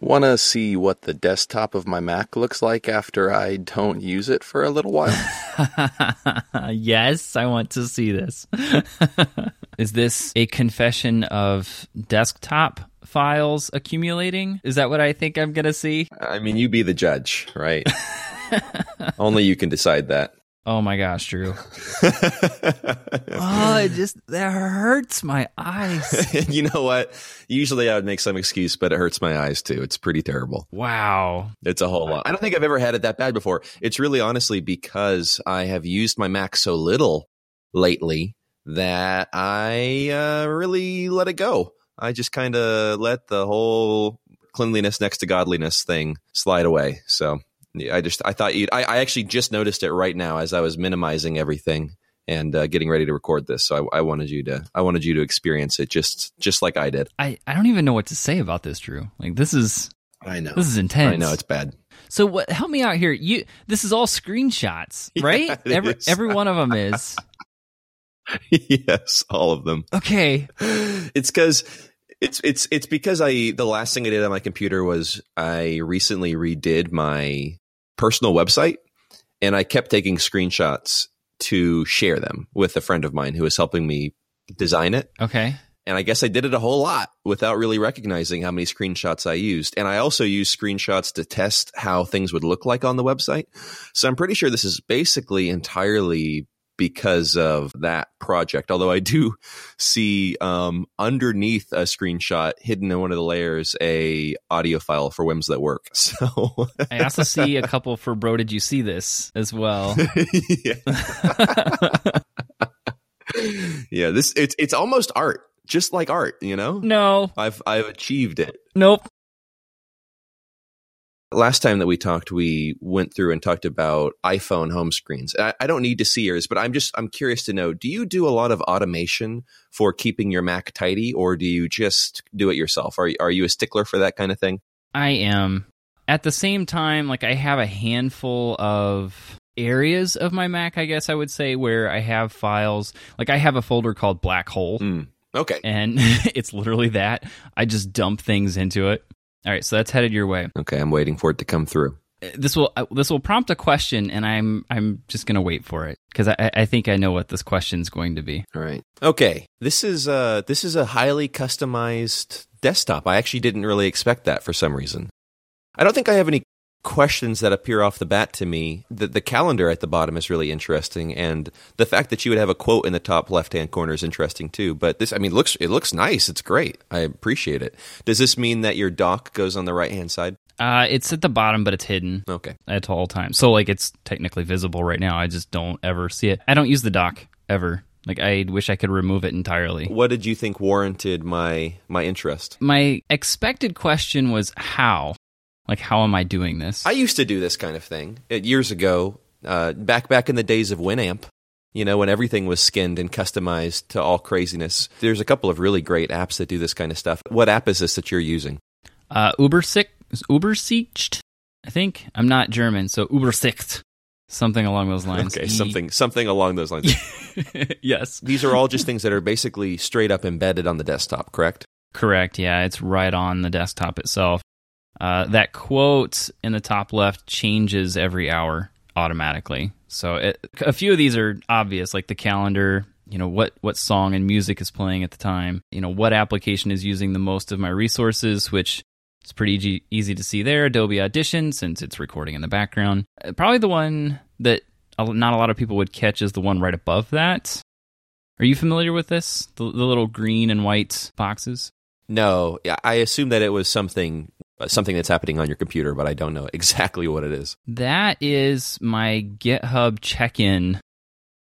Want to see what the desktop of my Mac looks like after I don't use it for a little while? yes, I want to see this. Is this a confession of desktop files accumulating? Is that what I think I'm going to see? I mean, you be the judge, right? Only you can decide that. Oh my gosh, Drew. oh, it just that hurts my eyes. you know what? Usually I would make some excuse, but it hurts my eyes too. It's pretty terrible. Wow. It's a whole lot. I don't think I've ever had it that bad before. It's really honestly because I have used my Mac so little lately that I uh, really let it go. I just kind of let the whole cleanliness next to godliness thing slide away. So I just I thought you I, I actually just noticed it right now as I was minimizing everything and uh, getting ready to record this. So I, I, wanted you to I wanted you to experience it just just like I did. I I don't even know what to say about this, Drew. Like this is I know this is intense. I know it's bad. So what? Help me out here. You this is all screenshots, right? Yeah, every is. every one of them is. yes, all of them. Okay. It's because it's it's it's because I the last thing I did on my computer was I recently redid my personal website and I kept taking screenshots to share them with a friend of mine who was helping me design it. Okay. And I guess I did it a whole lot without really recognizing how many screenshots I used. And I also used screenshots to test how things would look like on the website. So I'm pretty sure this is basically entirely because of that project. Although I do see um, underneath a screenshot hidden in one of the layers a audio file for whims that work. So I also see a couple for bro. Did you see this as well? yeah. yeah, this it's it's almost art, just like art, you know? no. I've I've achieved it. Nope. Last time that we talked, we went through and talked about iPhone home screens. I, I don't need to see yours, but I'm just I'm curious to know: Do you do a lot of automation for keeping your Mac tidy, or do you just do it yourself? Are are you a stickler for that kind of thing? I am. At the same time, like I have a handful of areas of my Mac, I guess I would say, where I have files. Like I have a folder called Black Hole, Mm. Okay. and it's literally that. I just dump things into it. All right, so that's headed your way. Okay, I'm waiting for it to come through. This will uh, this will prompt a question, and I'm I'm just gonna wait for it because I, I think I know what this question's going to be. All right. Okay. This is uh this is a highly customized desktop. I actually didn't really expect that for some reason. I don't think I have any questions that appear off the bat to me. The the calendar at the bottom is really interesting and the fact that you would have a quote in the top left-hand corner is interesting too. But this I mean looks it looks nice. It's great. I appreciate it. Does this mean that your dock goes on the right-hand side? Uh, it's at the bottom, but it's hidden Okay. at all times. So like it's technically visible right now. I just don't ever see it. I don't use the dock ever. Like I wish I could remove it entirely. What did you think warranted my my interest? My expected question was how. Like how am I doing this? I used to do this kind of thing uh, years ago, uh, back back in the days of Winamp. You know, when everything was skinned and customized to all craziness. There's a couple of really great apps that do this kind of stuff. What app is this that you're using? Uh, Ubersicht, Ubersicht, I think. I'm not German, so Ubersicht, something along those lines. Okay, something something along those lines. yes, These are all just things that are basically straight up embedded on the desktop, correct? correct. Yeah, it's right on the desktop itself. Uh, that quote in the top left changes every hour automatically. So it, a few of these are obvious, like the calendar. You know what what song and music is playing at the time. You know what application is using the most of my resources, which is pretty easy, easy to see there. Adobe Audition, since it's recording in the background. Uh, Probably the one that not a lot of people would catch is the one right above that. Are you familiar with this? The, the little green and white boxes. No, I assume that it was something something that's happening on your computer, but I don't know exactly what it is. That is my GitHub check-in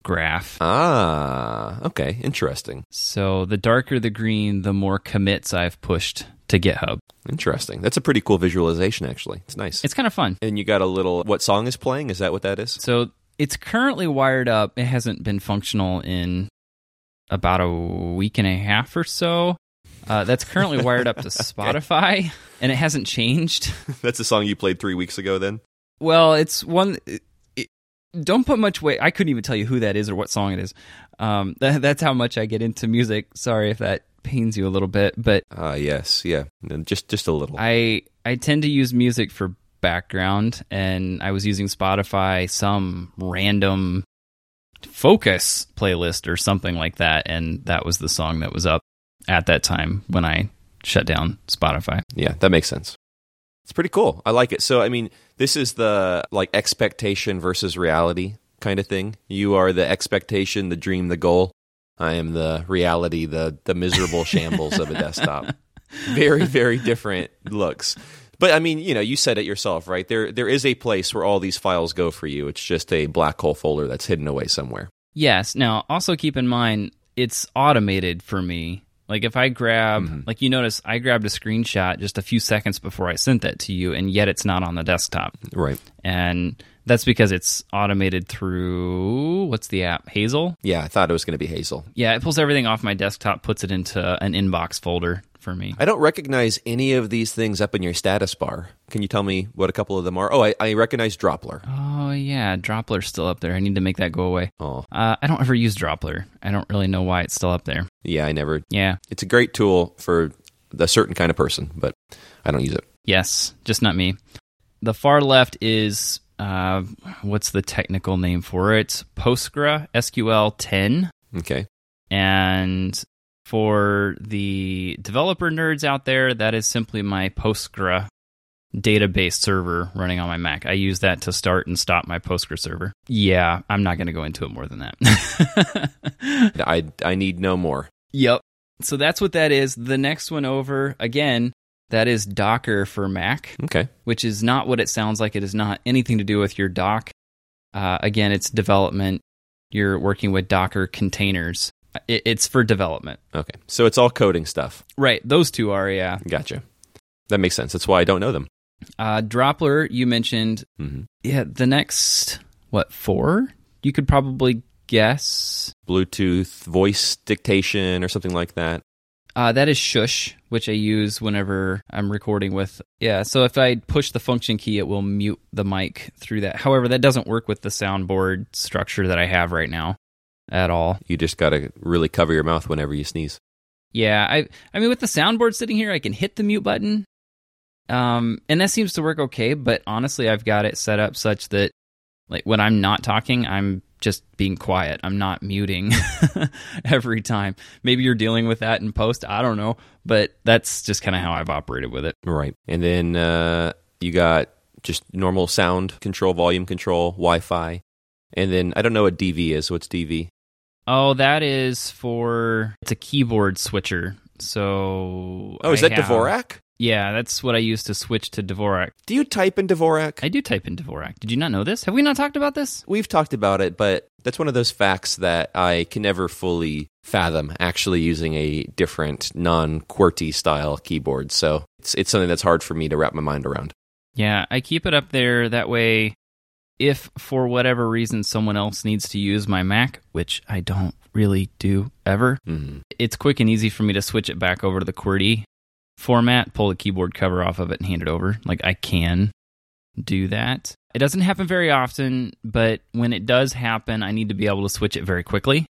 graph. Ah, okay, interesting. So the darker the green, the more commits I've pushed to GitHub. Interesting. That's a pretty cool visualization actually. It's nice. It's kind of fun. and you got a little what song is playing? Is that what that is? So it's currently wired up. It hasn't been functional in about a week and a half or so. Uh, that's currently wired up to Spotify, and it hasn't changed. That's a song you played 3 weeks ago then? Well, it's one. It, it- don't put much weight. I couldn't even tell you who that is or what song it is. Um, that, that's how much I get into music. Sorry if that pains you a little bit, but Ah, yes. Yeah. Just just a little. I I tend to use music for background, and I was using Spotify, some random focus playlist or something like that, and that was the song that was up at that time when I shut down Spotify. Yeah, that makes sense. It's pretty cool. I like it. So, I mean, this is the like expectation versus reality kind of thing. You are the expectation, the dream, the goal. I am the reality, the the miserable shambles of a desktop. Very, very different looks. But I mean, you know, you said it yourself, right? There there is a place where all these files go for you. It's just a black hole folder that's hidden away somewhere. Yes. Now, also keep in mind, it's automated for me. Like if I grab, Mm-hmm. like you notice, I grabbed a screenshot just a few seconds before I sent that to you, and yet it's not on the desktop. Right. And that's because it's automated through what's the app? Hazel? Yeah, I thought it was going to be Hazel. Yeah, it pulls everything off my desktop, puts it into an inbox folder for me. I don't recognize any of these things up in your status bar. Can you tell me what a couple of them are? Oh, I, I recognize Droplr. Oh yeah, Droplr's still up there. I need to make that go away. Oh, Uh, I don't ever use Droplr. I don't really know why it's still up there. yeah, I never. Yeah. It's a great tool for a certain kind of person, but I don't use it. Yes, just not me. The far left is uh, what's the technical name for it? PostgreSQL 10. Okay. And for the developer nerds out there, that is simply my Postgre database server running on my Mac. I use that to start and stop my Postgre server. Yeah, I'm not going to go into it more than that. I, I need no more. Yep. So that's what that is. The next one over, again, that is Docker for Mac, Okay. which is not what it sounds like. It is not anything to do with your doc. Uh, again, it's development. You're working with Docker containers. It, it's for development. Okay. So it's all coding stuff. Right. Those two are, yeah. Gotcha. That makes sense. That's why I don't know them. Uh, Droplr, you mentioned. hmm Yeah, the next, what, four? You could probably guess. Bluetooth voice dictation or something like that. Uh, that is Shush, which I use whenever I'm recording with. Yeah, so if I push the function key, it will mute the mic through that. However, that doesn't work with the soundboard structure that I have right now at all. You just got to really cover your mouth whenever you sneeze. Yeah, I I mean with the soundboard sitting here, I can hit the mute button. Um and that seems to work okay, but honestly, I've got it set up such that like when I'm not talking, I'm just being quiet. I'm not muting every time. Maybe you're dealing with that in post, I don't know, but that's just kind of how I've operated with it. Right. And then uh, you got just normal sound control, volume control, Wi Fi. And then I don't know what DV is. What's DV? Oh, that is for it's a keyboard switcher. So Oh, is I that have- Dvorak? Yeah, that's what I use to switch to Dvorak. Do you type in Dvorak? I do type in Dvorak. Did you not know this? Have we not talked about this? We've talked about it, but that's one of those facts that I can never fully fathom actually using a different non QWERTY style keyboard. So it's, it's something that's hard for me to wrap my mind around. Yeah, I keep it up there that way. If for whatever reason someone else needs to use my Mac, which I don't really do ever, Mhm. it's quick and easy for me to switch it back over to the QWERTY format, pull the keyboard cover off of it, and hand it over. Like I can do that. It doesn't happen very often, but when it does happen, I need to be able to switch it very quickly.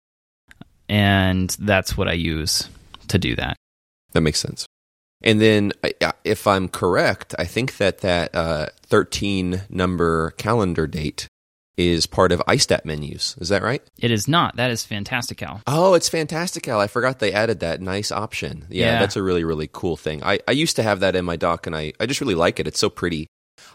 And that's what I use to do that. That makes sense. And then, if I'm correct, I think that that uh, 13 number calendar date is part of iStat menus. Is that right? It is not. That is Fantastical. Oh, it's Fantastical. I forgot they added that nice option. Yeah, Yeah. that's a really, really cool thing. I, I used to have that in my dock, and I, I just really like it. It's so pretty.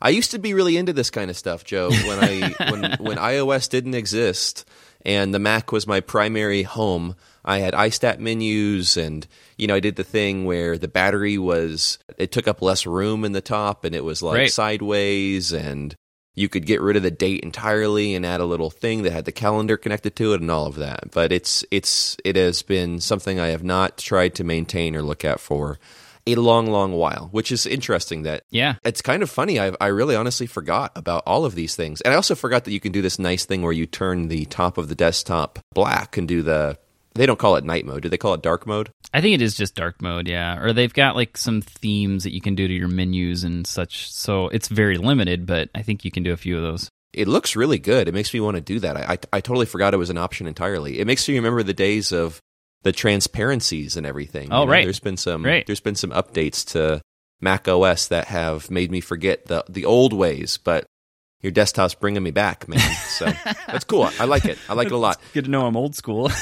I used to be really into this kind of stuff, Joe, when I when when iOS didn't exist and the Mac was my primary home. I had iStat menus and you know, I did the thing where the battery was it took up less room in the top and it was like Right. sideways and you could get rid of the date entirely and add a little thing that had the calendar connected to it and all of that. But it's it's it has been something I have not tried to maintain or look at for a long, long while, which is interesting that Yeah. it's kind of funny. I I really honestly forgot about all of these things, and I also forgot that you can do this nice thing where you turn the top of the desktop black and do the. They don't call it night mode. Do they call it dark mode? I think it is just dark mode, yeah. Or they've got like some themes that you can do to your menus and such. So it's very limited, but I think you can do a few of those. It looks really good. It makes me want to do that. I, I I totally forgot it was an option entirely. It makes me remember the days of the transparencies and everything. Oh, You know, right. There's been some Right. there's been some updates to Mac OS that have made me forget the the old ways, but your desktop's bringing me back, man. So that's cool. I like it. I like it a lot. Good to know I'm old school.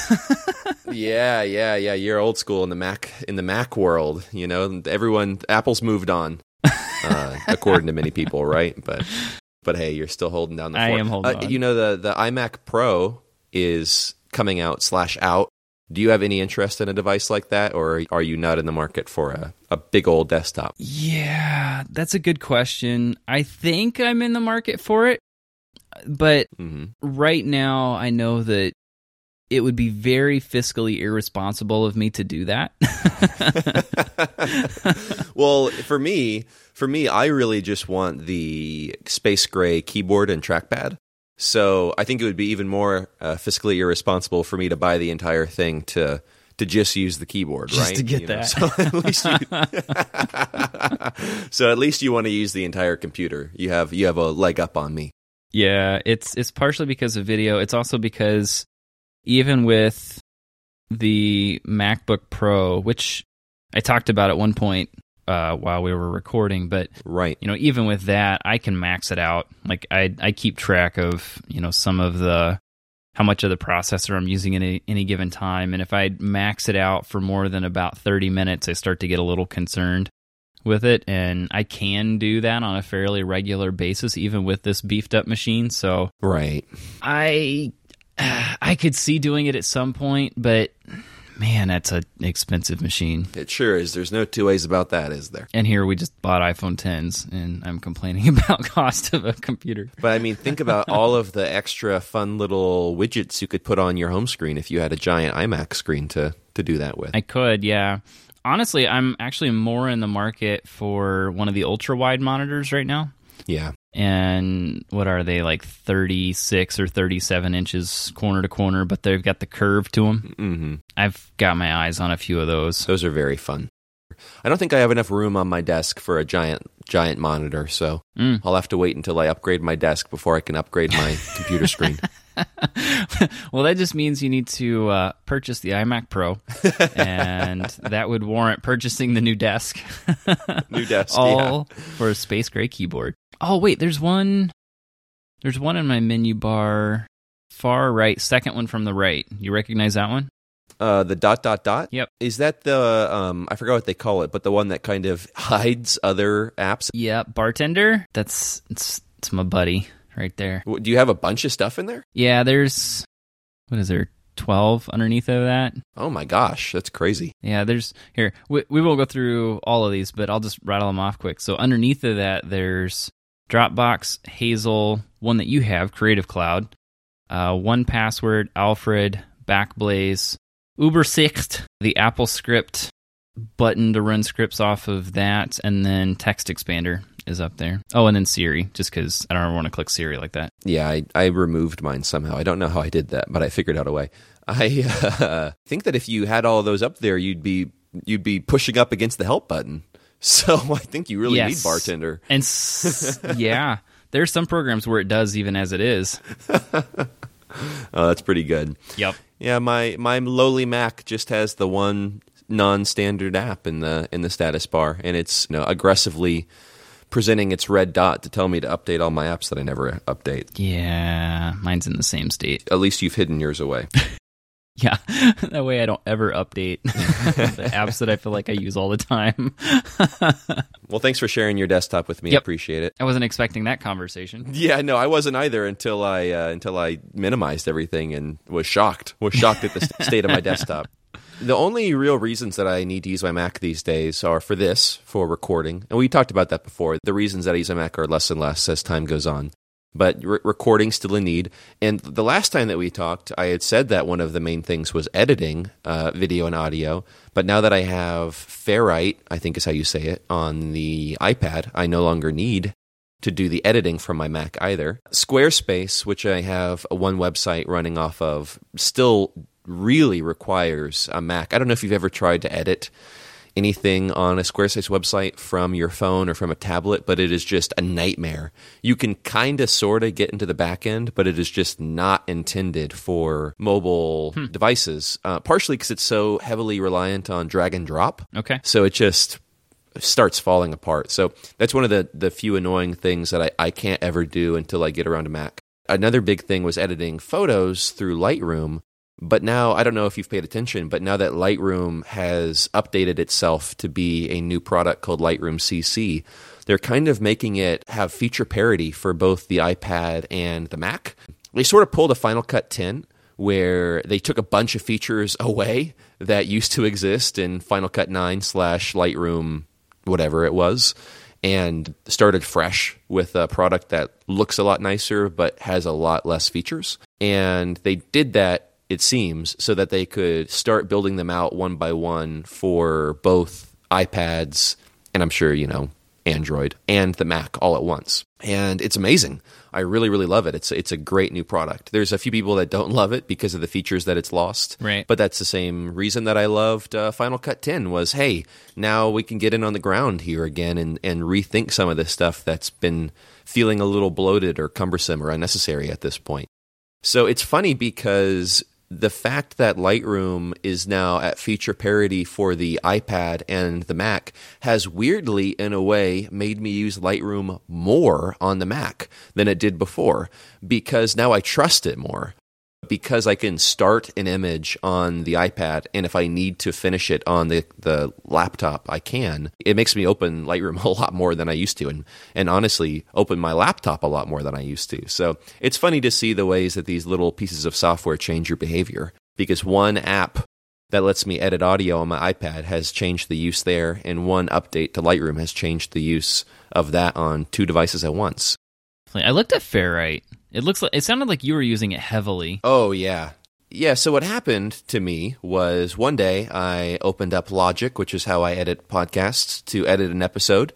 Yeah, yeah, yeah. You're old school in the Mac in the Mac world. You know, everyone Apple's moved on, uh, according to many people, right? But but hey, you're still holding down the. I fort. am holding Uh, on. You know, the the iMac Pro is coming out slash out. Do you have any interest in a device like that, or are you not in the market for a, a big old desktop? yeah, that's a good question. I think I'm in the market for it, but hmm right now I know that it would be very fiscally irresponsible of me to do that. well, for me, for me, I really just want the space gray keyboard and trackpad. So I think it would be even more uh, fiscally irresponsible for me to buy the entire thing to to just use the keyboard, right? Just right? to get You know, that. So at least you, so at least you want to use the entire computer. You have you have a leg up on me. Yeah, it's it's partially because of video. It's also because even with the MacBook Pro, which I talked about at one point uh, while we were recording, but Right. you know, even with that, I can max it out. Like I I keep track of you know some of the how much of the processor I'm using at any, any given time, and if I max it out for more than about 30 minutes, I start to get a little concerned with it, and I can do that on a fairly regular basis, even with this beefed up machine. So Right. I I could see doing it at some point, but man, that's an expensive machine. It sure is. There's no two ways about that, is there? And here we just bought iPhone 10s, and I'm complaining about cost of a computer. But I mean, think about all of the extra fun little widgets you could put on your home screen if you had a giant iMac screen to to do that with. I could, yeah. Honestly, I'm actually more in the market for one of the ultra wide monitors right now. Yeah. And what are they like 36 or 37 inches corner to corner, but they've got the curve to them. hmm I've got my eyes on a few of those. Those are very fun. I don't think I have enough room on my desk for a giant giant monitor, so Mm. I'll have to wait until I upgrade my desk before I can upgrade my computer screen. well, that just means you need to uh, purchase the iMac Pro, and that would warrant purchasing the new desk. New desk, all for a space gray keyboard. Oh wait, there's one. There's one in my menu bar, far right, second one from the right. You recognize that one? Uh, the dot dot dot. Yep. Is that the um? I forgot what they call it, but the one that kind of hides other apps. Yep, bartender. That's it's it's my buddy right there. Do you have a bunch of stuff in there? Yeah, there's what is there? Twelve underneath of that. Oh my gosh, that's crazy. Yeah, there's here. We, we will go through all of these, but I'll just rattle them off quick. So underneath of that, there's Dropbox, Hazel, one that you have, Creative Cloud, uh, 1Password, Alfred, Backblaze, Ubersicht, the AppleScript button to run scripts off of that, and then TextExpander is up there. Oh, and then Siri, just because I don't ever want to click Siri like that. Yeah, I, I removed mine somehow. I don't know how I did that, but I figured out a way. I uh, think that if you had all those up there, you'd be you'd be pushing up against the help button. So I think you really Yes. need bartender. And s- yeah, there's some programs where it does even as it is. Oh, that's pretty good. Yep. Yeah, my my lowly Mac just has the one non-standard app in the in the status bar, and it's you know, aggressively presenting its red dot to tell me to update all my apps that I never update. Yeah, mine's in the same state. At least you've hidden yours away. Yeah, that way I don't ever update the apps that I feel like I use all the time. well, thanks for sharing your desktop with me. I appreciate it. I wasn't expecting that conversation. Yeah, no, I wasn't either until I uh, until I minimized everything and was shocked. Was shocked at the st- state of my desktop. The only real reasons that I need to use my Mac these days are for this, for recording, and we talked about that before. The reasons that I use my Mac are less and less as time goes on, but re- recording still a need. And the last time that we talked, I had said that one of the main things was editing uh, video and audio. But now that I have Ferrite, I think is how you say it, on the iPad, I no longer need to do the editing from my Mac either. Squarespace, which I have one website running off of, still really requires a Mac. I don't know if you've ever tried to edit anything on a Squarespace website from your phone or from a tablet, but it is just a nightmare. You can kind of sort of get into the back end, but it is just not intended for mobile devices, uh, partially because it's so heavily reliant on drag and drop. Okay. So it just starts falling apart. So that's one of the the few annoying things that I, I can't ever do until I get around to Mac. Another big thing was editing photos through Lightroom. But now, I don't know if you've paid attention, but now that Lightroom has updated itself to be a new product called Lightroom CC, they're kind of making it have feature parity for both the iPad and the Mac. They sort of pulled a Final Cut 10 where they took a bunch of features away that used to exist in Final Cut 9 slash Lightroom, whatever it was, and started fresh with a product that looks a lot nicer but has a lot less features. And they did that, it seems, so that they could start building them out one by one for both iPads and I'm sure, you know, Android and the Mac all at once. And it's amazing. I really, really love it. It's it's a great new product. There's a few people that don't love it because of the features that it's lost. Right. But that's the same reason that I loved uh, Final Cut 10 was, hey, now we can get in on the ground here again and, and rethink some of this stuff that's been feeling a little bloated or cumbersome or unnecessary at this point. So it's funny because the fact that Lightroom is now at feature parity for the iPad and the Mac has weirdly, in a way, made me use Lightroom more on the Mac than it did before because now I trust it more. Because I can start an image on the iPad, and if I need to finish it on the, the laptop, I can. It makes me open Lightroom a lot more than I used to, and, and honestly, open my laptop a lot more than I used to. So it's funny to see the ways that these little pieces of software change your behavior. Because one app that lets me edit audio on my iPad has changed the use there, and one update to Lightroom has changed the use of that on two devices at once. I looked at Ferrite. It looks like it sounded like you were using it heavily. Oh yeah. Yeah, so what happened to me was one day I opened up Logic, which is how I edit podcasts, to edit an episode,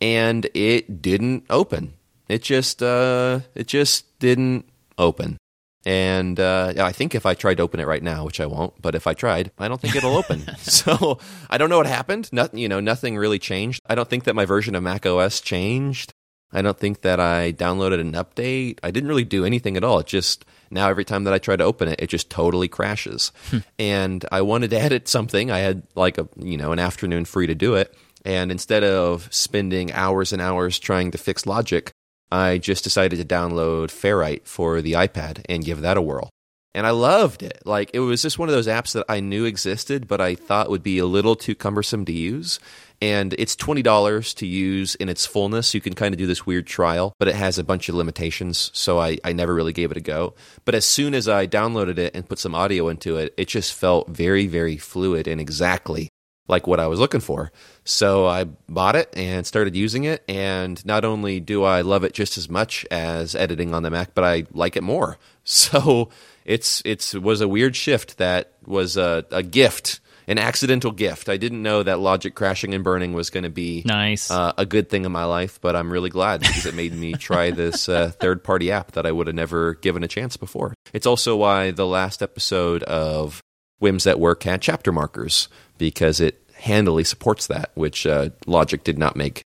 and it didn't open. It just uh it just didn't open. And uh, I think if I tried to open it right now, which I won't, but if I tried, I don't think it'll open. so I don't know what happened. Nothing, you know, nothing really changed. I don't think that my version of Mac OS changed. I don't think that I downloaded an update. I didn't really do anything at all. It just now every time that I try to open it, it just totally crashes. Hmm. and I wanted to edit something. I had like a you know an afternoon free to do it, and instead of spending hours and hours trying to fix Logic, I just decided to download Ferrite for the iPad and give that a whirl. And I loved it. Like it was just one of those apps that I knew existed, but I thought would be a little too cumbersome to use and it's $20 to use in its fullness. You can kind of do this weird trial, but it has a bunch of limitations, so I, I never really gave it a go. But as soon as I downloaded it and put some audio into it, it just felt very, very fluid and exactly like what I was looking for. So I bought it and started using it. And not only do I love it just as much as editing on the Mac, but I like it more. So it's it's was a weird shift that was a, a gift an accidental gift. I didn't know that Logic crashing and burning was going to be nice, uh, a good thing in my life, but I'm really glad because it made me try this uh, third party app that I would have never given a chance before. It's also why the last episode of Whims at Work had chapter markers because it handily supports that, which uh, Logic did not make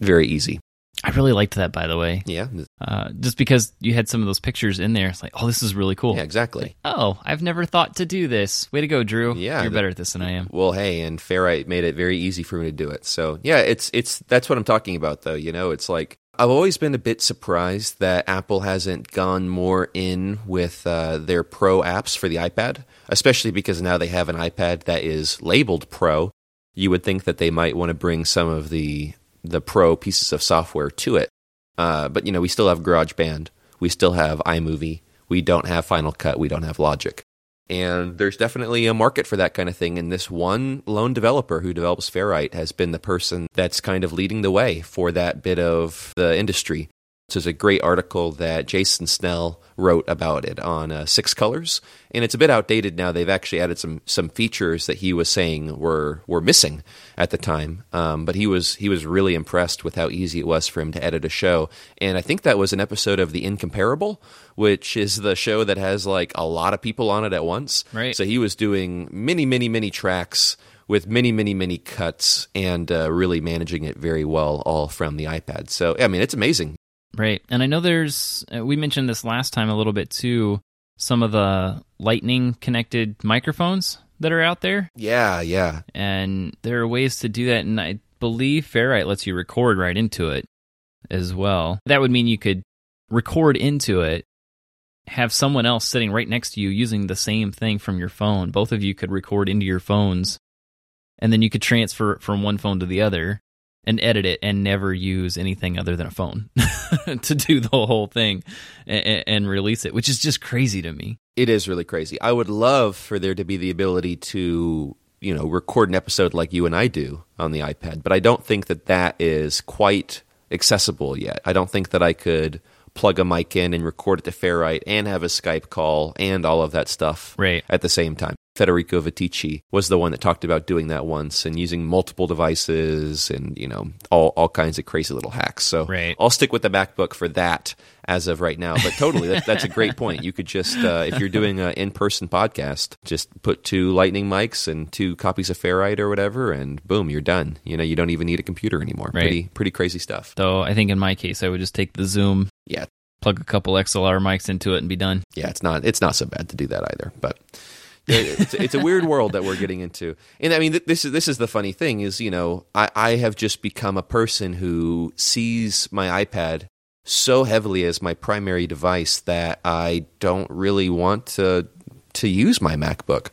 very easy. I really liked that, by the way. Yeah. Uh, just because you had some of those pictures in there, it's like, oh, this is really cool. Yeah, exactly. Like, oh, I've never thought to do this. Way to go, Drew. Yeah, you're better at this than I am. Well, hey, and Ferrite made it very easy for me to do it. So yeah, it's it's that's what I'm talking about, though. You know, it's like I've always been a bit surprised that Apple hasn't gone more in with uh, their Pro apps for the iPad, especially because now they have an iPad that is labeled Pro. You would think that they might want to bring some of the the pro pieces of software to it. Uh, but you know, we still have GarageBand, we still have iMovie, we don't have Final Cut, we don't have Logic. And there's definitely a market for that kind of thing. And this one lone developer who develops Ferrite has been the person that's kind of leading the way for that bit of the industry. So there's a great article that Jason Snell wrote about it on uh, Six Colors, and it's a bit outdated now. They've actually added some some features that he was saying were were missing at the time. Um, but he was he was really impressed with how easy it was for him to edit a show, and I think that was an episode of The Incomparable, which is the show that has like a lot of people on it at once. Right. So he was doing many many many tracks with many, many, many cuts and uh, really managing it very well, all from the iPad. So, I mean, it's amazing. Right. And I know there's, uh, we mentioned this last time a little bit too, some of the lightning connected microphones that are out there. Yeah, yeah. And there are ways to do that. And I believe Ferrite lets you record right into it as well. That would mean you could record into it, have someone else sitting right next to you using the same thing from your phone. Both of you could record into your phones, and then you could transfer it from one phone to the other and edit it and never use anything other than a phone to do the whole thing and, and, release it, which is just crazy to me. It is really crazy. I would love for there to be the ability to, you know, record an episode like you and I do on the iPad, but I don't think that that is quite accessible yet. I don't think that I could plug a mic in and record it to Ferrite and have a Skype call and all of that stuff right. at the same time. Federico Viticci was the one that talked about doing that once and using multiple devices and you know all all kinds of crazy little hacks. So right. I'll stick with the MacBook for that as of right now. But totally, that, that's a great point. You could just uh, if you're doing an in-person podcast, just put two Lightning mics and two copies of Ferrite or whatever, and boom, you're done. You know, you don't even need a computer anymore. Right. Pretty pretty crazy stuff. Though I think in my case, I would just take the Zoom. Yeah. Plug a couple XLR mics into it and be done. Yeah, it's not it's not so bad to do that either, but it's, it's, a weird world that we're getting into. And I mean, this is this is the funny thing is, you know, I, I have just become a person who sees my iPad so heavily as my primary device that I don't really want to to use my MacBook.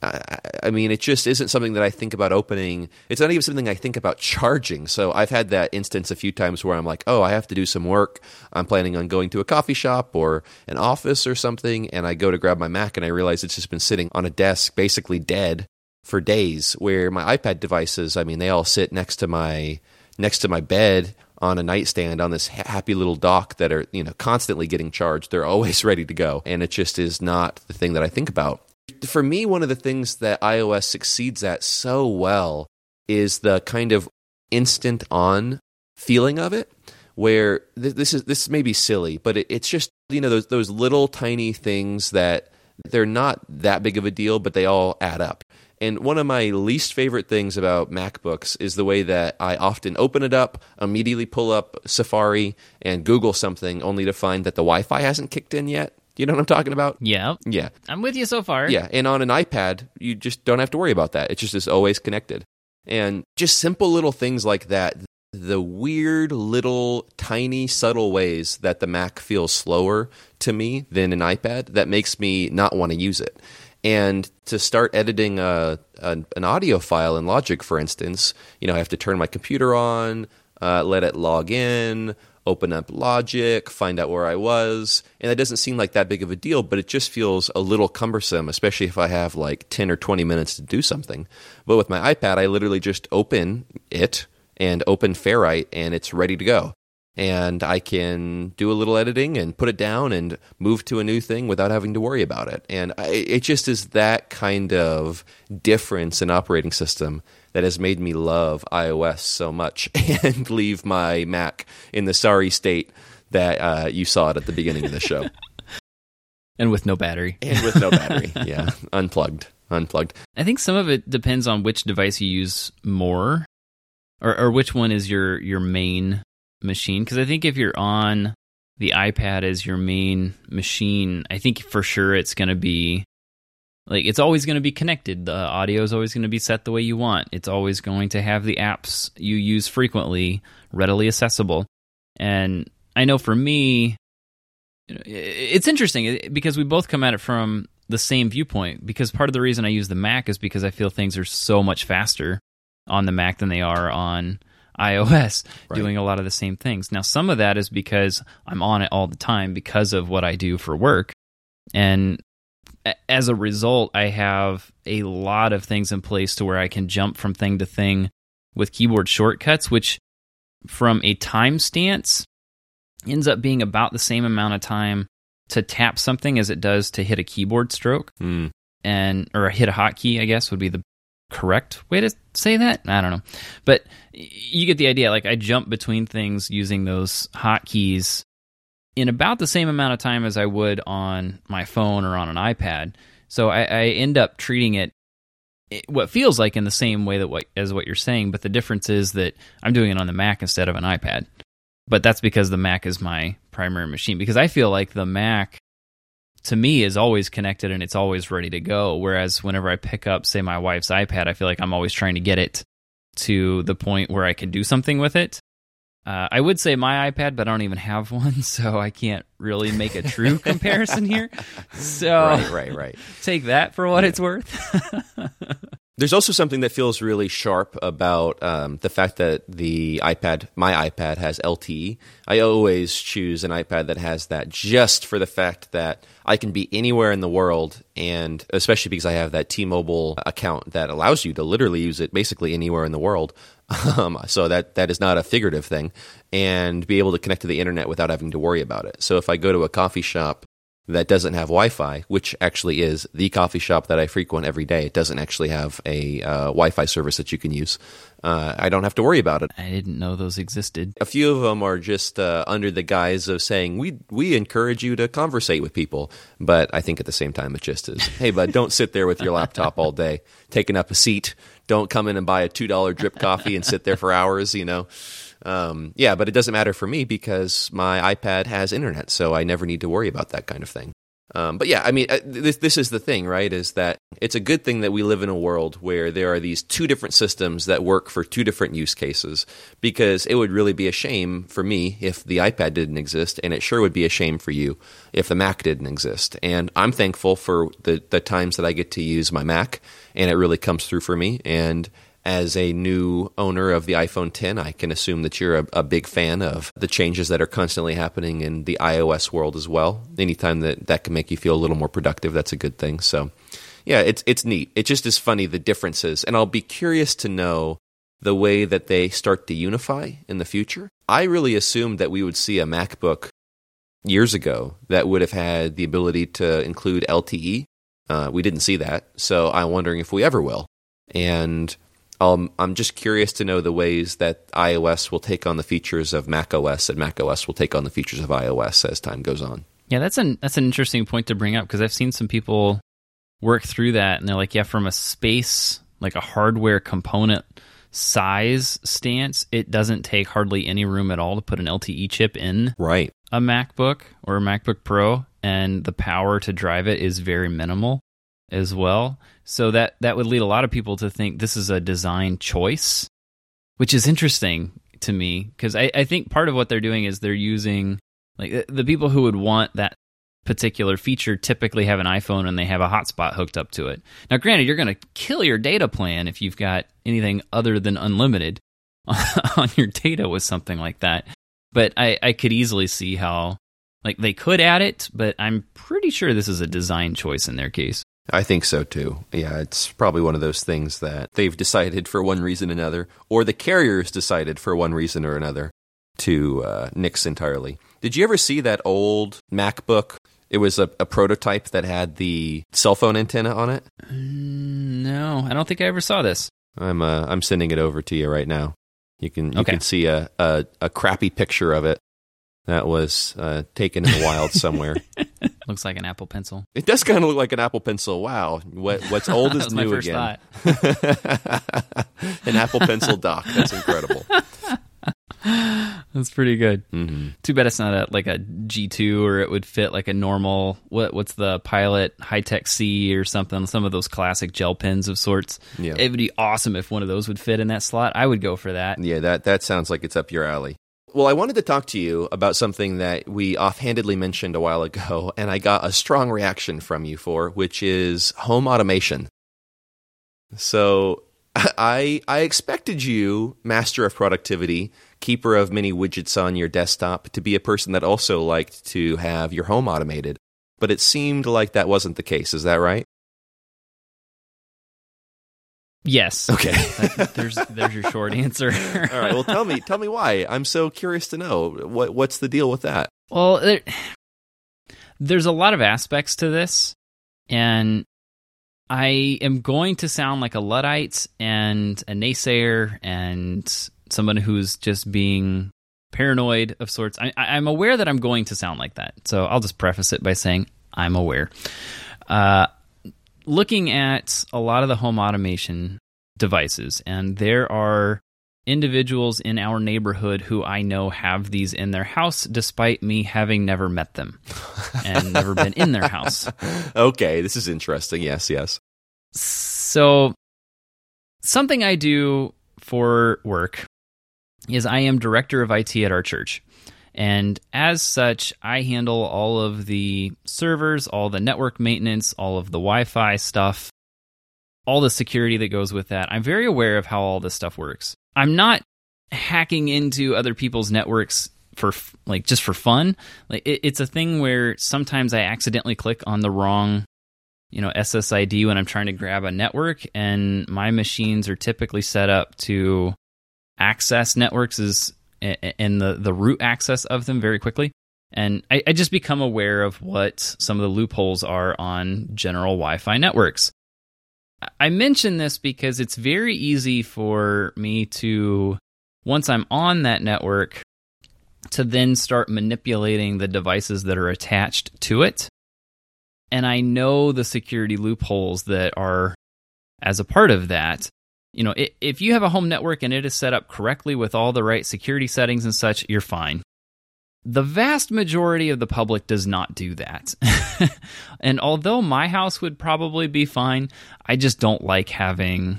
I, mean, it just isn't something that I think about opening. It's not even something I think about charging. So I've had that instance a few times where I'm like, oh, I have to do some work. I'm planning on going to a coffee shop or an office or something. And I go to grab my Mac and I realize it's just been sitting on a desk, basically dead for days. Where my iPad devices, I mean, they all sit next to my next to my bed on a nightstand on this happy little dock that are you know constantly getting charged. They're always ready to go, and it just is not the thing that I think about for me, one of the things that iOS succeeds at so well is the kind of instant on feeling of it. Where this is this may be silly, but it, it's just you know those those little tiny things that they're not that big of a deal, but they all add up. And one of my least favorite things about MacBooks is the way that I often open it up, immediately pull up Safari and Google something, only to find that the Wi Fi hasn't kicked in yet. You know what I'm talking about? Yeah. Yeah. I'm with you so far. Yeah. And on an iPad, you just don't have to worry about that. It's just is always connected. And just simple little things like that. The weird little tiny subtle ways that the Mac feels slower to me than an iPad that makes me not want to use it. And to start editing a, a, an audio file in Logic, for instance, you know, I have to turn my computer on, uh, let it log in, open up Logic, find out where I was. And that doesn't seem like that big of a deal, but it just feels a little cumbersome, especially if I have like 10 or 20 minutes to do something. But with my iPad, I literally just open it and open Ferrite and it's ready to go. And I can do a little editing and put it down and move to a new thing without having to worry about it. And I, it just is that kind of difference in operating system that has made me love iOS so much and leave my Mac in the sorry state that uh, you saw it at the beginning of the show. and with no battery. And with no battery. yeah. Unplugged. Unplugged. I think some of it depends on which device you use more or, or which one is your, your main machine. Because I think if you're on the iPad as your main machine, I think for sure it's going to be like it's always going to be connected. The audio is always going to be set the way you want. It's always going to have the apps you use frequently readily accessible. And I know for me, it's interesting because we both come at it from the same viewpoint. Because part of the reason I use the Mac is because I feel things are so much faster on the Mac than they are on iOS, right. doing a lot of the same things. Now, some of that is because I'm on it all the time because of what I do for work. And as a result, I have a lot of things in place to where I can jump from thing to thing with keyboard shortcuts, which from a time stance ends up being about the same amount of time to tap something as it does to hit a keyboard stroke. Mm. And or hit a hotkey, I guess would be the correct way to say that. I don't know. But you get the idea. Like I jump between things using those hotkeys in about the same amount of time as I would on my phone or on an iPad. So I, I end up treating it, what feels like in the same way that what as what you're saying, but the difference is that I'm doing it on the Mac instead of an iPad. But that's because the Mac is my primary machine. Because I feel like the Mac to me is always connected and it's always ready to go. Whereas whenever I pick up, say, my wife's iPad, I feel like I'm always trying to get it to the point where I can do something with it. Uh, I would say my iPad, but I don't even have one, so I can't really make a true comparison here. So Right, right, right. take that for what it's worth. There's also something that feels really sharp about um, the fact that the iPad, my iPad, has LTE. I always choose an iPad that has that just for the fact that I can be anywhere in the world, and especially because I have that T-Mobile account that allows you to literally use it basically anywhere in the world. Um, so that that is not a figurative thing, and be able to connect to the internet without having to worry about it. So if I go to a coffee shop that doesn't have Wi-Fi, which actually is the coffee shop that I frequent every day. It doesn't actually have a uh, Wi-Fi service that you can use. Uh, I don't have to worry about it. I didn't know those existed. A few of them are just uh, under the guise of saying we we encourage you to conversate with people, but I think at the same time it just is. Hey, bud, don't sit there with your laptop all day, taking up a seat. Don't come in and buy a two dollar drip coffee and sit there for hours. You know. Um, yeah, but it doesn't matter for me because my iPad has internet, so I never need to worry about that kind of thing. Um, but yeah, I mean, uh, this this is the thing, right? Is that it's a good thing that we live in a world where there are these two different systems that work for two different use cases. Because it would really be a shame for me if the iPad didn't exist, and it sure would be a shame for you if the Mac didn't exist. And I'm thankful for the the times that I get to use my Mac, and it really comes through for me. And as a new owner of the iPhone 10, I can assume that you're a, a, big fan of the changes that are constantly happening in the iOS world as well. Anytime that that can make you feel a little more productive, that's a good thing. So, yeah, it's it's neat. It just is funny the differences, and I'll be curious to know the way that they start to unify in the future. I really assumed that we would see a MacBook years ago that would have had the ability to include LTE. Uh, we didn't see that, so I'm wondering if we ever will. And um, I'm just curious to know the ways that iOS will take on the features of macOS and macOS will take on the features of iOS as time goes on. Yeah, that's an that's an interesting point to bring up because I've seen some people work through that and they're like, yeah, from a space like a hardware component size stance, it doesn't take hardly any room at all to put an LTE chip in right a MacBook or a MacBook Pro, and the power to drive it is very minimal as well. So that that would lead a lot of people to think this is a design choice, which is interesting to me because I, I think part of what they're doing is they're using like the people who would want that particular feature typically have an iPhone and they have a hotspot hooked up to it. Now, granted, you're going to kill your data plan if you've got anything other than unlimited on your data with something like that. But I, I could easily see how like they could add it, but I'm pretty sure this is a design choice in their case. I think so too. Yeah, it's probably one of those things that they've decided for one reason or another, or the carriers decided for one reason or another to uh, nix entirely. Did you ever see that old MacBook? It was a, a prototype that had the cell phone antenna on it. No, I don't think I ever saw this. I'm uh, I'm sending it over to you right now. You can you Okay. can see a, a a crappy picture of it that was uh, taken in the wild somewhere. Looks like an Apple Pencil. It does kind of look like an Apple Pencil. Wow, what what's old is new first again. thought. An Apple Pencil dock. That's incredible. That's pretty good. hmm Too bad it's not a like a G2 or it would fit like a normal what what's the Pilot Hi-Tec-C or something. Some of those classic gel pens of sorts. Yeah. It would be awesome if one of those would fit in that slot. I would go for that. Yeah, that that sounds like it's up your alley. Well, I wanted to talk to you about something that we offhandedly mentioned a while ago, and I got a strong reaction from you for, which is home automation. So, I I expected you, master of productivity, keeper of many widgets on your desktop, to be a person that also liked to have your home automated. But it seemed like that wasn't the case. Is that right? Yes. Okay. There's there's your short answer. All right. Well, tell me, tell me why. I'm so curious to know what what's the deal with that. Well, there, there's a lot of aspects to this, and I am going to sound like a luddite and a naysayer and someone who's just being paranoid of sorts. I, I- I'm aware that I'm going to sound like that, so I'll just preface it by saying I'm aware. Uh, looking at a lot of the home automation devices, and there are individuals in our neighborhood who I know have these in their house, despite me having never met them and never been in their house. Okay, this is interesting. Yes, yes. So, something I do for work is I am director of IT at our church. And as such, I handle all of the servers, all the network maintenance, all of the Wi Fi stuff, all the security that goes with that. I'm very aware of how all this stuff works. I'm not hacking into other people's networks for like just for fun. Like it, it's a thing where sometimes I accidentally click on the wrong you know SSID when I'm trying to grab a network and my machines are typically set up to access networks is and the the root access of them very quickly. And I, I just become aware of what some of the loopholes are on general Wi-Fi networks. I mention this because it's very easy for me to once I'm on that network to then start manipulating the devices that are attached to it. And I know the security loopholes that are as a part of that. You know, if you have a home network and it is set up correctly with all the right security settings and such, you're fine. The vast majority of the public does not do that. and although my house would probably be fine, I just don't like having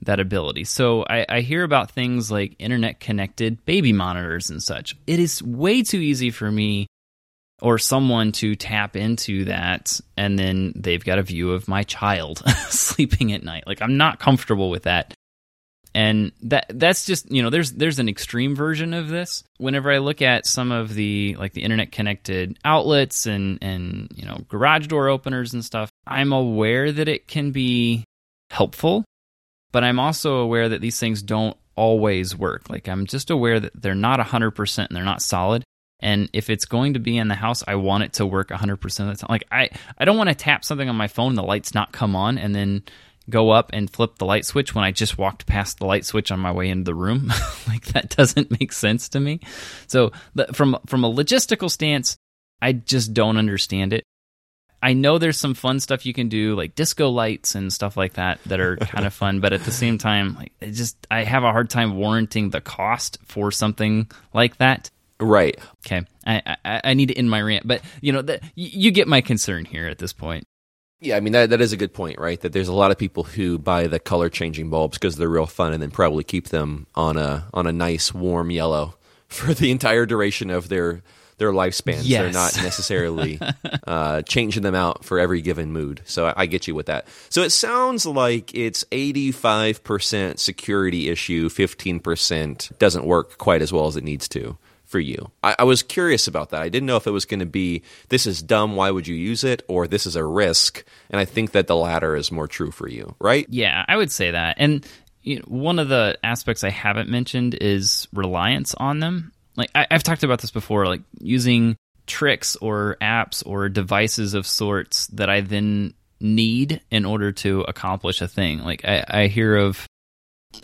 that ability. So I, I, hear about things like internet connected baby monitors and such. It is way too easy for me or someone to tap into that and then they've got a view of my child sleeping at night. Like I'm not comfortable with that. And that that's just, you know, there's there's an extreme version of this. Whenever I look at some of the like the internet connected outlets and and you know, garage door openers and stuff, I'm aware that it can be helpful but I'm also aware that these things don't always work. Like I'm just aware that they're not 100% and they're not solid. And if it's going to be in the house, I want it to work 100% of the time. Like I, I don't want to tap something on my phone the lights not come on and then go up and flip the light switch when I just walked past the light switch on my way into the room. like that doesn't make sense to me. So from from a logistical stance, I just don't understand it. I know there's some fun stuff you can do, like disco lights and stuff like that, that are kind of fun. But at the same time, like it just I have a hard time warranting the cost for something like that. Right. Okay. I I, I need to end my rant, but you know that you get my concern here at this point. Yeah, I mean that that is a good point, right? That there's a lot of people who buy the color changing bulbs because they're real fun, and then probably keep them on a on a nice warm yellow for the entire duration of their their lifespans. Yes. They're not necessarily uh, changing them out for every given mood. So I, I, get you with that. So it sounds like it's 85% security issue, 15% doesn't work quite as well as it needs to for you. I, I was curious about that. I didn't know if it was going to be this is dumb, why would you use it, or this is a risk. And I think that the latter is more true for you, right? Yeah, I would say that. And you know, one of the aspects I haven't mentioned is reliance on them like I, have talked about this before, like using tricks or apps or devices of sorts that I then need in order to accomplish a thing. Like I, I hear of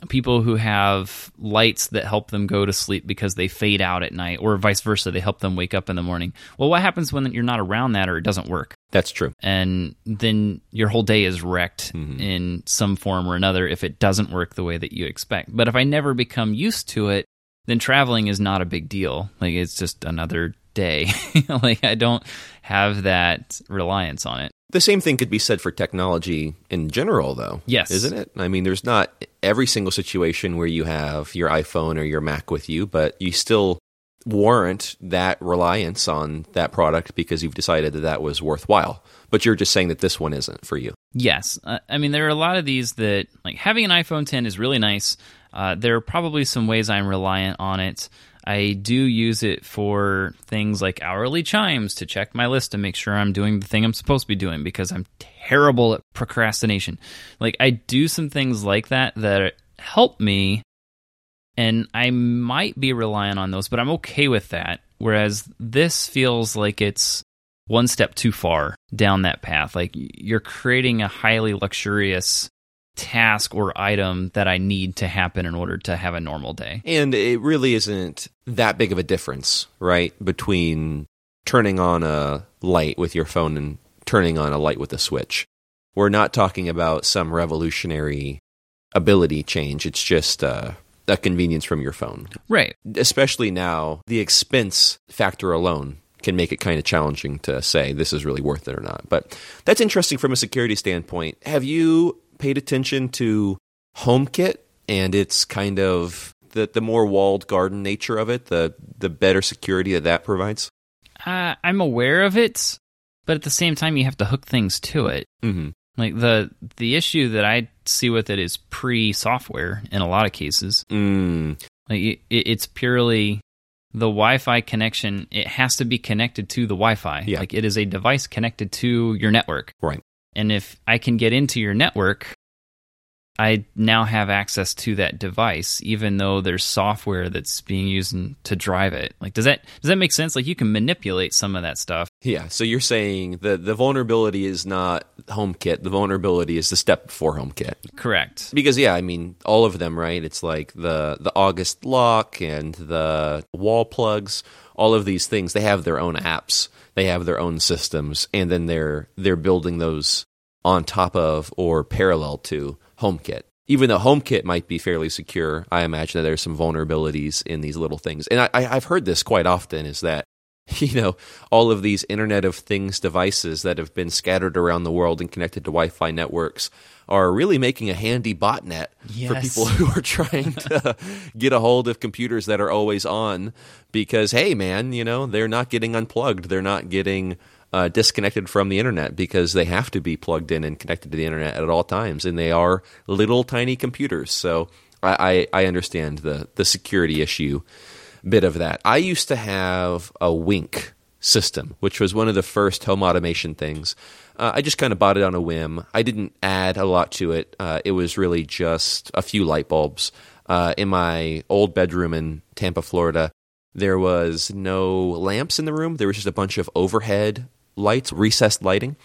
people who have lights that help them go to sleep because they fade out at night, or vice versa, they help them wake up in the morning. Well, what happens when you're not around that or it doesn't work? That's true. And then your whole day is wrecked mm-hmm. in some form or another if it doesn't work the way that you expect. But if I never become used to it, then traveling is not a big deal. Like it's just another day. like I don't have that reliance on it. The same thing could be said for technology in general, though. Yes. Isn't it? I mean, there's not every single situation where you have your iPhone or your Mac with you, but you still warrant that reliance on that product because you've decided that that was worthwhile. But you're just saying that this one isn't for you. Yes. I mean, there are a lot of these that, like, having an iPhone 10 is really nice. Uh, there are probably some ways I'm reliant on it. I do use it for things like hourly chimes to check my list to make sure I'm doing the thing I'm supposed to be doing because I'm terrible at procrastination. Like, I do some things like that that help me, and I might be relying on those, but I'm okay with that. Whereas this feels like it's one step too far down that path. Like, you're creating a highly luxurious task or item that I need to happen in order to have a normal day. And it really isn't that big of a difference, right? Between turning on a light with your phone and turning on a light with a switch. We're not talking about some revolutionary ability change. It's just uh, a convenience from your phone. Right. Especially now, the expense factor alone can make it kind of challenging to say this is really worth it or not. But that's interesting from a security standpoint. Have you paid attention to HomeKit and it's kind of the the more walled garden nature of it, the the better security that that provides. Uh, I'm aware of it, but at the same time, you have to hook things to it. Mm-hmm. Like the the issue that I see with it is pre-software in a lot of cases. Mm. Like it, it's purely the Wi-Fi connection. It has to be connected to the Wi-Fi. Yeah. Like it is a device connected to your network. Right. And if I can get into your network, I now have access to that device, even though there's software that's being used to drive it. Like, does that does that make sense? Like, you can manipulate some of that stuff. Yeah, so you're saying the the vulnerability is not HomeKit. The vulnerability is the step before HomeKit. Correct. Because yeah, I mean all of them, right? It's like the the August lock and the wall plugs. All of these things, they have their own apps. They have their own systems, and then they're they're building those on top of or parallel to HomeKit. Even though HomeKit might be fairly secure, I imagine that there's some vulnerabilities in these little things. And I, I've heard this quite often: is that you know all of these Internet of Things devices that have been scattered around the world and connected to Wi-Fi networks are really making a handy botnet for people who are trying to get a hold of computers that are always on. Because hey, man, you know they're not getting unplugged. They're not getting uh, disconnected from the internet because they have to be plugged in and connected to the internet at all times, and they are little tiny computers. So I, I, I understand the the security issue bit of that. I used to have a Wink system, which was one of the first home automation things. Uh, I just kind of bought it on a whim. I didn't add a lot to it. Uh, it was really just a few light bulbs. Uh, in my old bedroom in Tampa, Florida, there was no lamps in the room. There was just a bunch of overhead lights, recessed lighting.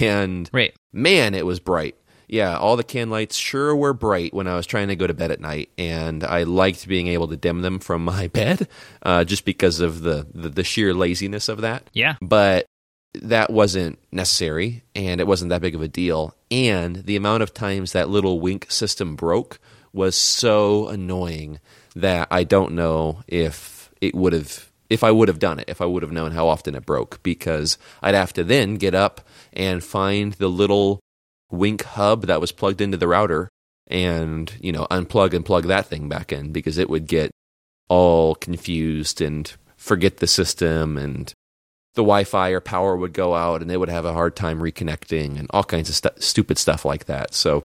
And Right. man, it was bright. Yeah, all the can lights sure were bright when I was trying to go to bed at night, and I liked being able to dim them from my bed, uh, just because of the, the the sheer laziness of that. Yeah. But that wasn't necessary, and it wasn't that big of a deal. And the amount of times that little wink system broke was so annoying that I don't know if it would have if I would have done it, if I would have known how often it broke, because I'd have to then get up and find the little Wink hub that was plugged into the router and, you know, unplug and plug that thing back in because it would get all confused and forget the system and the Wi-Fi or power would go out and they would have a hard time reconnecting and all kinds of stu- stupid stuff like that. So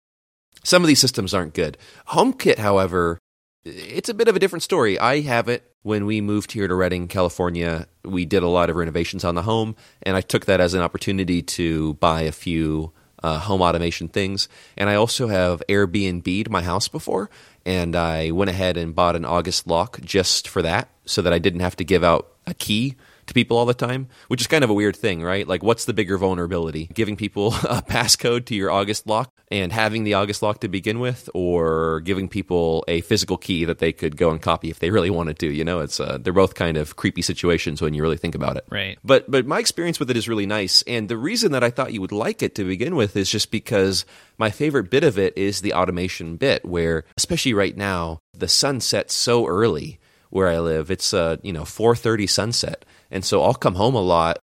some of these systems aren't good. HomeKit, however, it's a bit of a different story. I have it when we moved here to Redding, California. We did a lot of renovations on the home, and I took that as an opportunity to buy a few uh, home automation things. And I also have Airbnb'd my house before, and I went ahead and bought an August lock just for that, so that I didn't have to give out a key to people all the time, which is kind of a weird thing, right? Like, what's the bigger vulnerability? Giving people a passcode to your August lock and having the August lock to begin with, or giving people a physical key that they could go and copy if they really wanted to? You know, it's uh, they're both kind of creepy situations when you really think about it. Right. But but my experience with it is really nice, and the reason that I thought you would like it to begin with is just because my favorite bit of it is the automation bit, where especially right now the sun sets so early where I live. It's uh you know four thirty sunset, and so I'll come home a lot,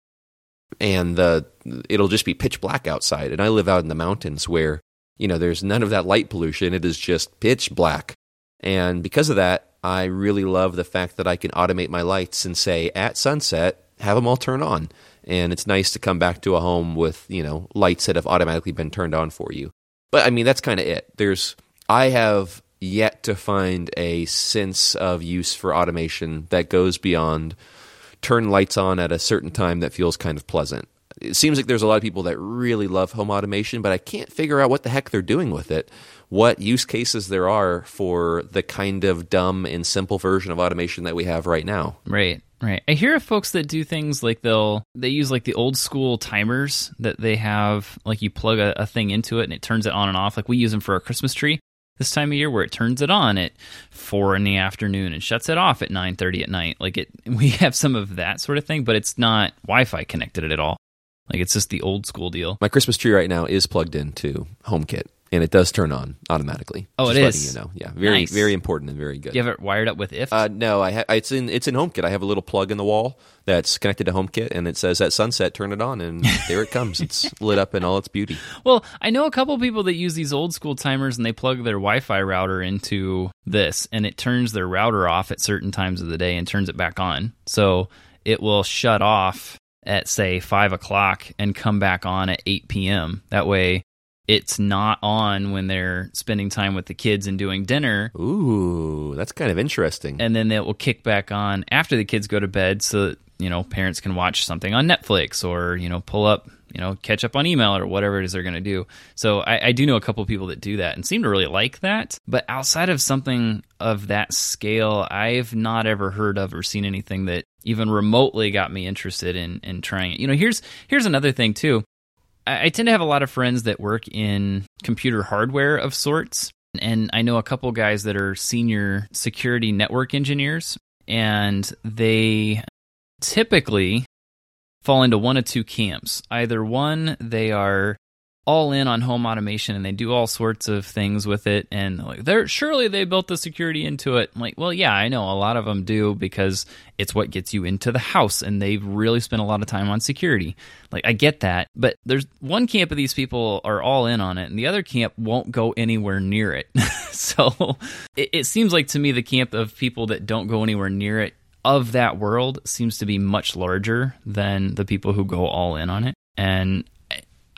and the it'll just be pitch black outside. And I live out in the mountains where you know there's none of that light pollution. It is just pitch black, and because of that, I really love the fact that I can automate my lights and say at sunset have them all turn on. And it's nice to come back to a home with you know lights that have automatically been turned on for you. But I mean that's kind of it. There's I have yet to find a sense of use for automation that goes beyond turn lights on at a certain time that feels kind of pleasant. It seems like there's a lot of people that really love home automation, but I can't figure out what the heck they're doing with it. What use cases there are for the kind of dumb and simple version of automation that we have right now. Right. Right. I hear of folks that do things like they'll they use like the old school timers that they have like you plug a, a thing into it and it turns it on and off. Like we use them for our Christmas tree this time of year where it turns it on at four in the afternoon and shuts it off at nine thirty at night. Like it we have some of that sort of thing, but it's not Wi Fi connected at all. Like it's just the old school deal. My Christmas tree right now is plugged into HomeKit, and it does turn on automatically. Oh, it letting is? you know. Yeah, very Nice. very important and very good. Do you have it wired up with if? Uh, no, I ha- it's in it's in HomeKit. I have a little plug in the wall that's connected to HomeKit, and it says at sunset, turn it on, and there it comes. It's lit up in all its beauty. Well, I know a couple people that use these old school timers and they plug their Wi Fi router into this and it turns their router off at certain times of the day and turns it back on. So it will shut off at, say, 5 o'clock and come back on at 8 p.m. That way it's not on when they're spending time with the kids and doing dinner. Ooh, that's kind of interesting. And then it will kick back on after the kids go to bed so that, you know, parents can watch something on Netflix or, you know, pull up you know, catch up on email or whatever it is they're going to do. So I, I do know a couple people that do that and seem to really like that. But outside of something of that scale, I've not ever heard of or seen anything that even remotely got me interested in in trying it. You know, here's here's another thing too. I, tend to have a lot of friends that work in computer hardware of sorts. And I know a couple guys that are senior security network engineers, and they typically fall into one of two camps. Either one, they are all in on home automation and they do all sorts of things with it and like they're surely they built the security into it. I'm like, well, yeah, I know a lot of them do because it's what gets you into the house and they've really spent a lot of time on security. Like I get that, but there's one camp of these people are all in on it and the other camp won't go anywhere near it. so it, it seems like to me the camp of people that don't go anywhere near it of that world seems to be much larger than the people who go all in on it. And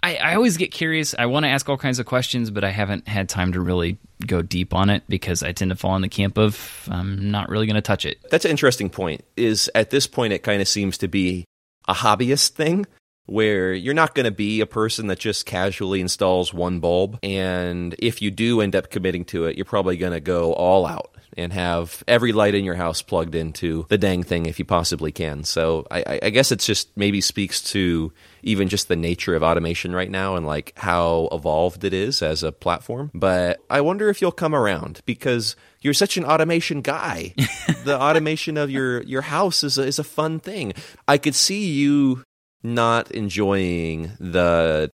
I, I always get curious. I want to ask all kinds of questions, but I haven't had time to really go deep on it because I tend to fall in the camp of I'm not really going to touch it. That's an interesting point. Is at this point it kind of seems to be a hobbyist thing where you're not going to be a person that just casually installs one bulb and if you do end up committing to it, you're probably going to go all out and have every light in your house plugged into the dang thing if you possibly can. So I, I guess it's just maybe speaks to even just the nature of automation right now and like how evolved it is as a platform. But I wonder if you'll come around because you're such an automation guy. the automation of your your house is a, is a fun thing. I could see you not enjoying the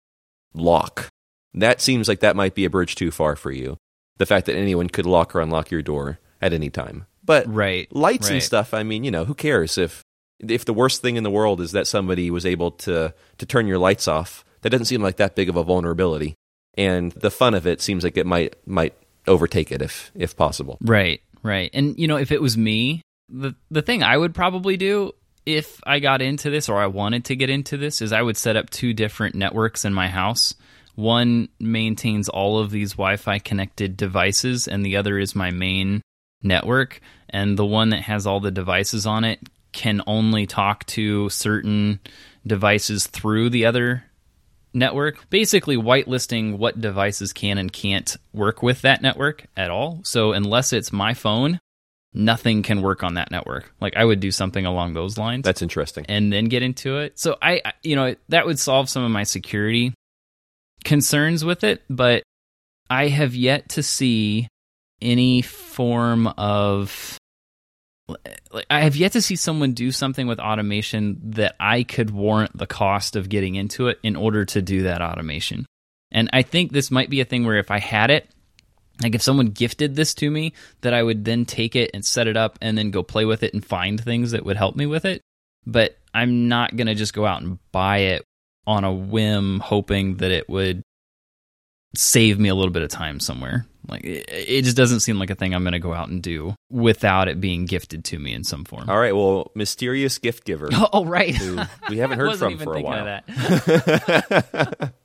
lock. That seems like that might be a bridge too far for you. The fact that anyone could lock or unlock your door at any time. But Right. lights and stuff, I mean, you know, who cares if if the worst thing in the world is that somebody was able to to turn your lights off? That doesn't seem like that big of a vulnerability. And the fun of it seems like it might might overtake it if if possible. Right, right. And you know, if it was me, the the thing I would probably do if I got into this or I wanted to get into this is I would set up two different networks in my house. One maintains all of these Wi-Fi connected devices and the other is my main network and the one that has all the devices on it can only talk to certain devices through the other network, basically whitelisting what devices can and can't work with that network at all. So unless it's my phone, nothing can work on that network. Like I would do something along those lines That's interesting. and then get into it. So I, you know, that would solve some of my security concerns with it, but I have yet to see any form of like I have yet to see someone do something with automation that I could warrant the cost of getting into it in order to do that automation. And I think this might be a thing where if I had it, like if someone gifted this to me, that I would then take it and set it up and then go play with it and find things that would help me with it. But I'm not going to just go out and buy it on a whim, hoping that it would save me a little bit of time somewhere. Like it, just doesn't seem like a thing I'm going to go out and do without it being gifted to me in some form. All right, well, mysterious gift giver Oh, right. who we haven't heard from for a while. that.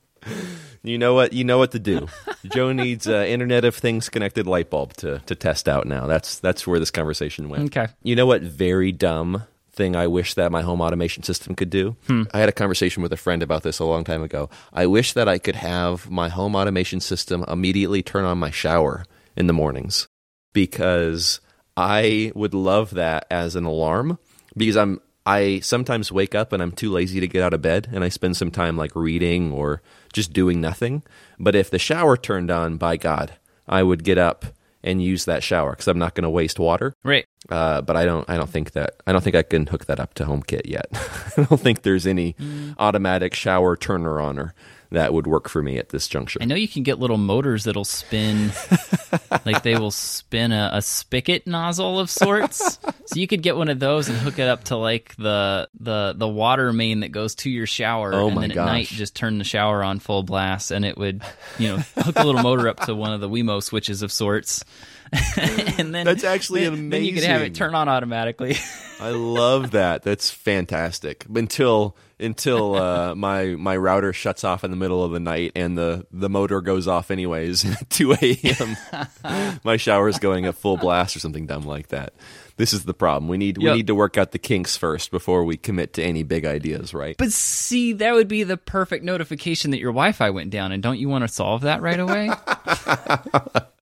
You know what? You know what to do. Joe needs uh, Internet of Things connected light bulb to to test out now. That's that's where this conversation went. Okay. You know what? Very dumb thing I wish that my home automation system could do. Hmm. I had a conversation with a friend about this a long time ago. I wish that I could have my home automation system immediately turn on my shower in the mornings because I would love that as an alarm because I'm I sometimes wake up and I'm too lazy to get out of bed and I spend some time like reading or just doing nothing. But if the shower turned on, by God, I would get up and use that shower because I'm not going to waste water. Right. Uh, but I don't. I don't think that. I don't think I can hook that up to HomeKit yet. I don't think there's any automatic shower turner oner that would work for me at this juncture. I know you can get little motors that'll spin, like they will spin a, a spigot nozzle of sorts. so you could get one of those and hook it up to like the the the water main that goes to your shower, Oh and then at gosh. night just turn the shower on full blast, and it would you know hook a little motor up to one of the Wemo switches of sorts. and then That's actually then, Then you could have it turn on automatically. I love that. That's fantastic. Until until uh, my my router shuts off in the middle of the night and the the motor goes off anyways at two a.m. my shower's going at full blast or something dumb like that. This is the problem. We need we need to work out the kinks first before we commit to any big ideas, right? But see, that would be the perfect notification that your Wi-Fi went down, and don't you want to solve that right away?